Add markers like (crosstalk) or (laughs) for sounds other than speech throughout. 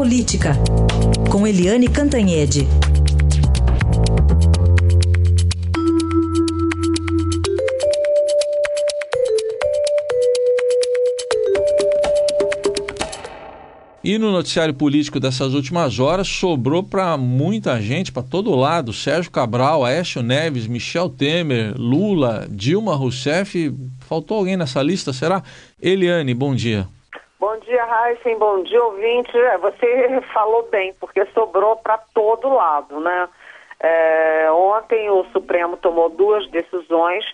Política, com Eliane Cantanhede. E no noticiário político dessas últimas horas, sobrou para muita gente, para todo lado, Sérgio Cabral, Aécio Neves, Michel Temer, Lula, Dilma Rousseff. Faltou alguém nessa lista, será? Eliane, bom dia. Bom dia, Heisen, bom dia, ouvinte. É, você (laughs) falou bem, porque sobrou para todo lado, né? É, ontem o Supremo tomou duas decisões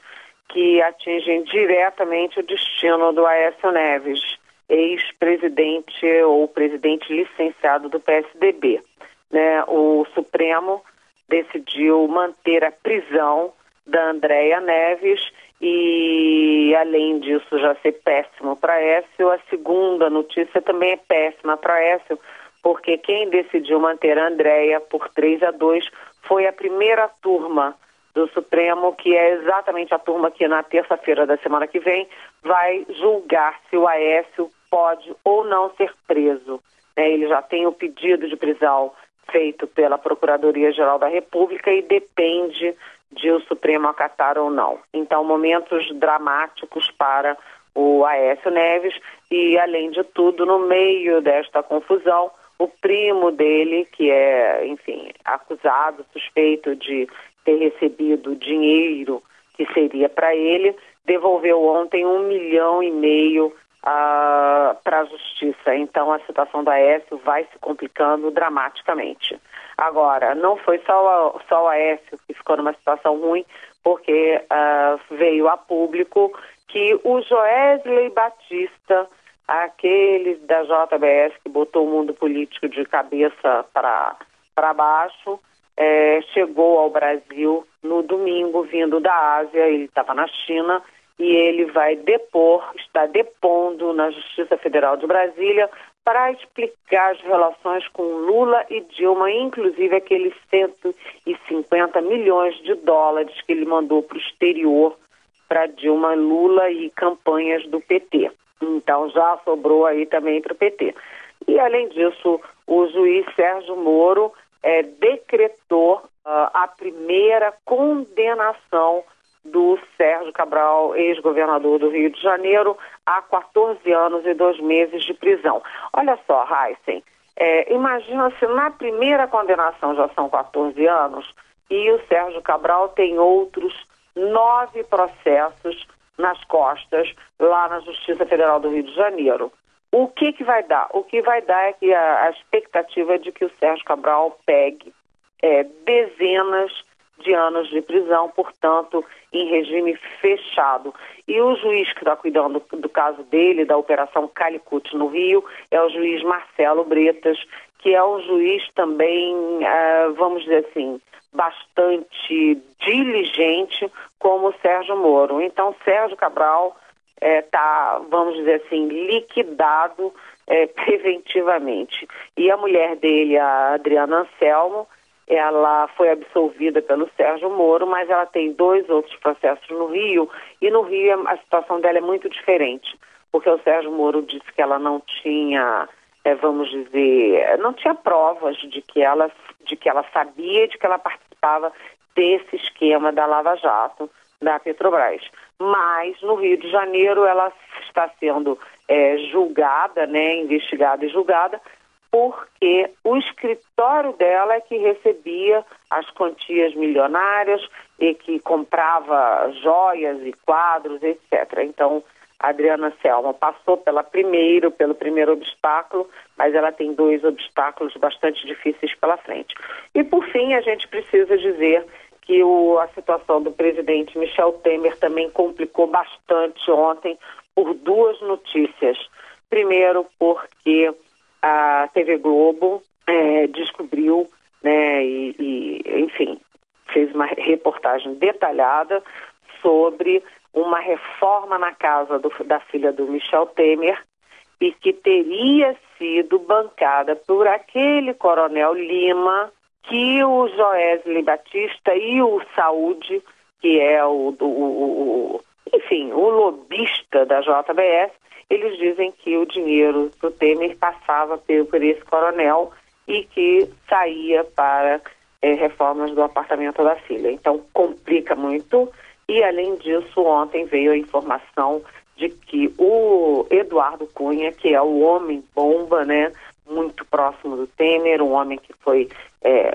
que atingem diretamente o destino do Aécio Neves ex-presidente ou presidente licenciado do PSDB. Né? O Supremo decidiu manter a prisão da Andréia Neves e, além disso, já ser péssimo para Écio, a segunda notícia também é péssima para Écio, porque quem decidiu manter a Andréia por 3 a 2 foi a primeira turma do Supremo, que é exatamente a turma que na terça-feira da semana que vem vai julgar se o Aécio pode ou não ser preso. Né? Ele já tem o pedido de prisão feito pela Procuradoria-Geral da República e depende de o Supremo acatar ou não. Então, momentos dramáticos para o Aécio Neves e, além de tudo, no meio desta confusão, o primo dele, que é, enfim, acusado, suspeito de ter recebido dinheiro que seria para ele, devolveu ontem um milhão e meio uh, para a justiça. Então a situação da Aécio vai se complicando dramaticamente. Agora, não foi só, só o Aécio que ficou numa situação ruim, porque uh, veio a público que o Joesley Batista, aquele da JBS que botou o mundo político de cabeça para baixo, é, chegou ao Brasil no domingo, vindo da Ásia, ele estava na China, e ele vai depor, está depondo na Justiça Federal de Brasília para explicar as relações com Lula e Dilma, inclusive aqueles 150 milhões de dólares que ele mandou para o exterior para Dilma, Lula e campanhas do PT. Então já sobrou aí também para o PT. E além disso, o juiz Sérgio Moro é, decretou uh, a primeira condenação do Sérgio Cabral, ex-governador do Rio de Janeiro, a 14 anos e dois meses de prisão. Olha só, Heisen, é, imagina se na primeira condenação já são 14 anos e o Sérgio Cabral tem outros nove processos nas costas lá na Justiça Federal do Rio de Janeiro. O que, que vai dar? O que vai dar é que a, a expectativa é de que o Sérgio Cabral pegue é, dezenas de anos de prisão, portanto, em regime fechado. E o juiz que está cuidando do caso dele, da Operação Calicut no Rio, é o juiz Marcelo Bretas, que é um juiz também, uh, vamos dizer assim, bastante diligente, como o Sérgio Moro. Então, Sérgio Cabral está, é, vamos dizer assim, liquidado é, (laughs) preventivamente. E a mulher dele, a Adriana Anselmo, ela foi absolvida pelo Sérgio Moro, mas ela tem dois outros processos no Rio, e no Rio a situação dela é muito diferente, porque o Sérgio Moro disse que ela não tinha, é, vamos dizer, não tinha provas de que ela de que ela sabia, de que ela participava desse esquema da Lava Jato da Petrobras. Mas no Rio de Janeiro ela está sendo é, julgada, né, investigada e julgada porque o escritório dela é que recebia as quantias milionárias e que comprava joias e quadros, etc. Então, a Adriana Selma passou pela primeiro, pelo primeiro obstáculo, mas ela tem dois obstáculos bastante difíceis pela frente. E por fim, a gente precisa dizer que o, a situação do presidente Michel Temer também complicou bastante ontem por duas notícias. Primeiro, porque a TV Globo é, descobriu, né, e, e, enfim, fez uma reportagem detalhada sobre uma reforma na casa do, da filha do Michel Temer e que teria sido bancada por aquele coronel Lima que o Joesley Batista e o Saúde, que é o, o, o, enfim, o lobista da JBS, eles dizem que o dinheiro do Temer passava por esse coronel e que saía para é, reformas do apartamento da filha. Então complica muito e além disso ontem veio a informação de que o Eduardo Cunha, que é o homem bomba, né, muito próximo do Temer, um homem que foi é,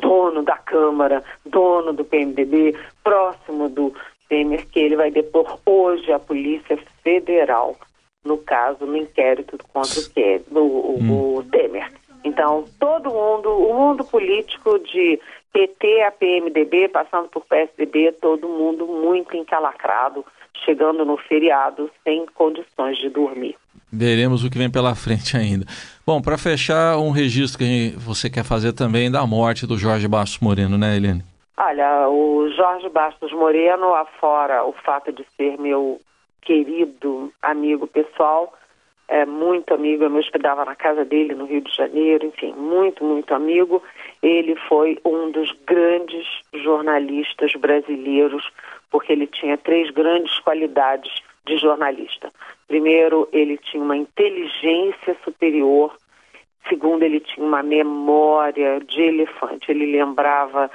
dono da Câmara, dono do PMDB, próximo do Temer, que ele vai depor hoje a Polícia Federal, no caso, no inquérito contra o, que, o, hum. o Temer. Então, todo mundo, o mundo político de PT a PMDB, passando por PSDB, todo mundo muito encalacrado, chegando no feriado sem condições de dormir. Veremos o que vem pela (laughs) frente ainda. Bom, para fechar, um registro que você quer fazer também da morte do Jorge Bastos Moreno, né, Helene? Olha, o Jorge Bastos Moreno, afora o fato de ser meu querido amigo pessoal, é muito amigo, eu me hospedava na casa dele no Rio de Janeiro, enfim, muito, muito amigo. Ele foi um dos grandes jornalistas brasileiros, porque ele tinha três grandes qualidades de jornalista. Primeiro, ele tinha uma inteligência superior. Segundo, ele tinha uma memória de elefante. Ele lembrava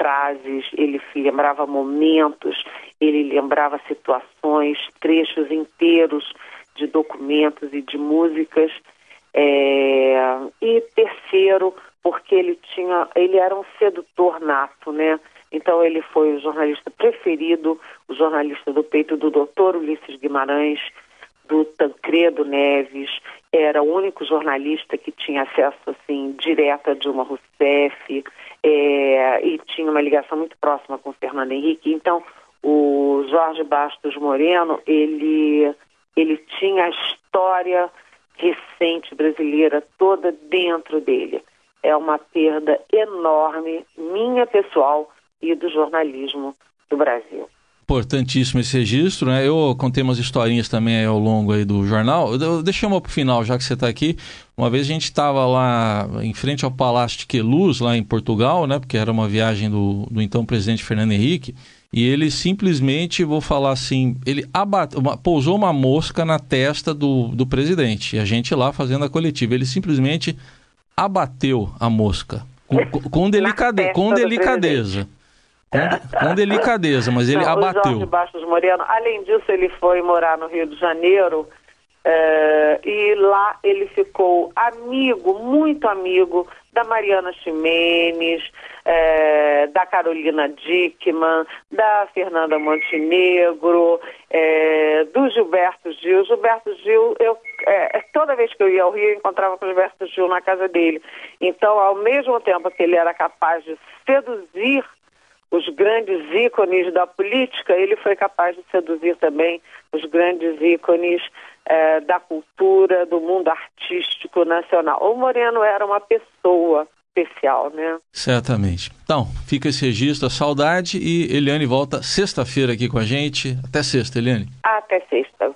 frases, ele lembrava momentos, ele lembrava situações, trechos inteiros de documentos e de músicas. É... E terceiro, porque ele tinha, ele era um sedutor nato, né? Então ele foi o jornalista preferido, o jornalista do peito do doutor Ulisses Guimarães, do Tancredo Neves, era o único jornalista que tinha acesso assim direto a Dilma Rousseff é, e tinha uma ligação muito próxima com o Fernando Henrique. Então o Jorge Bastos Moreno ele ele tinha a história recente brasileira toda dentro dele. É uma perda enorme, minha pessoal e do jornalismo do Brasil. Importantíssimo esse registro, né? Eu contei umas historinhas também ao longo aí do jornal. Eu deixei uma para o final, já que você está aqui. Uma vez a gente estava lá em frente ao Palácio de Queluz, lá em Portugal, né? Porque era uma viagem do, do então presidente Fernando Henrique. E ele simplesmente, vou falar assim, ele abate, uma, pousou uma mosca na testa do, do presidente. E a gente lá fazendo a coletiva. Ele simplesmente abateu a mosca. Com, com, delicade, com delicadeza. Com, com, delicadeza, mas ele Não, abateu. O Jorge Bastos Moreno, além disso, ele foi morar no Rio de Janeiro é, e lá ele ficou amigo, muito amigo da Mariana Ximenes, é, da Carolina Dickman, da Fernanda Montenegro, é, do Gilberto Gil. Gilberto Gil, eu, é, toda vez que eu ia ao Rio, eu encontrava com o Gilberto Gil na casa dele. Então, ao mesmo tempo que ele era capaz de seduzir os grandes ícones da política, ele foi capaz de seduzir também os grandes ícones é, da cultura, do mundo artístico nacional. O Moreno era uma pessoa especial, né? Certamente. Então, fica esse registro, a saudade e Eliane volta sexta-feira aqui com a gente. Até sexta, Eliane. Até sexta.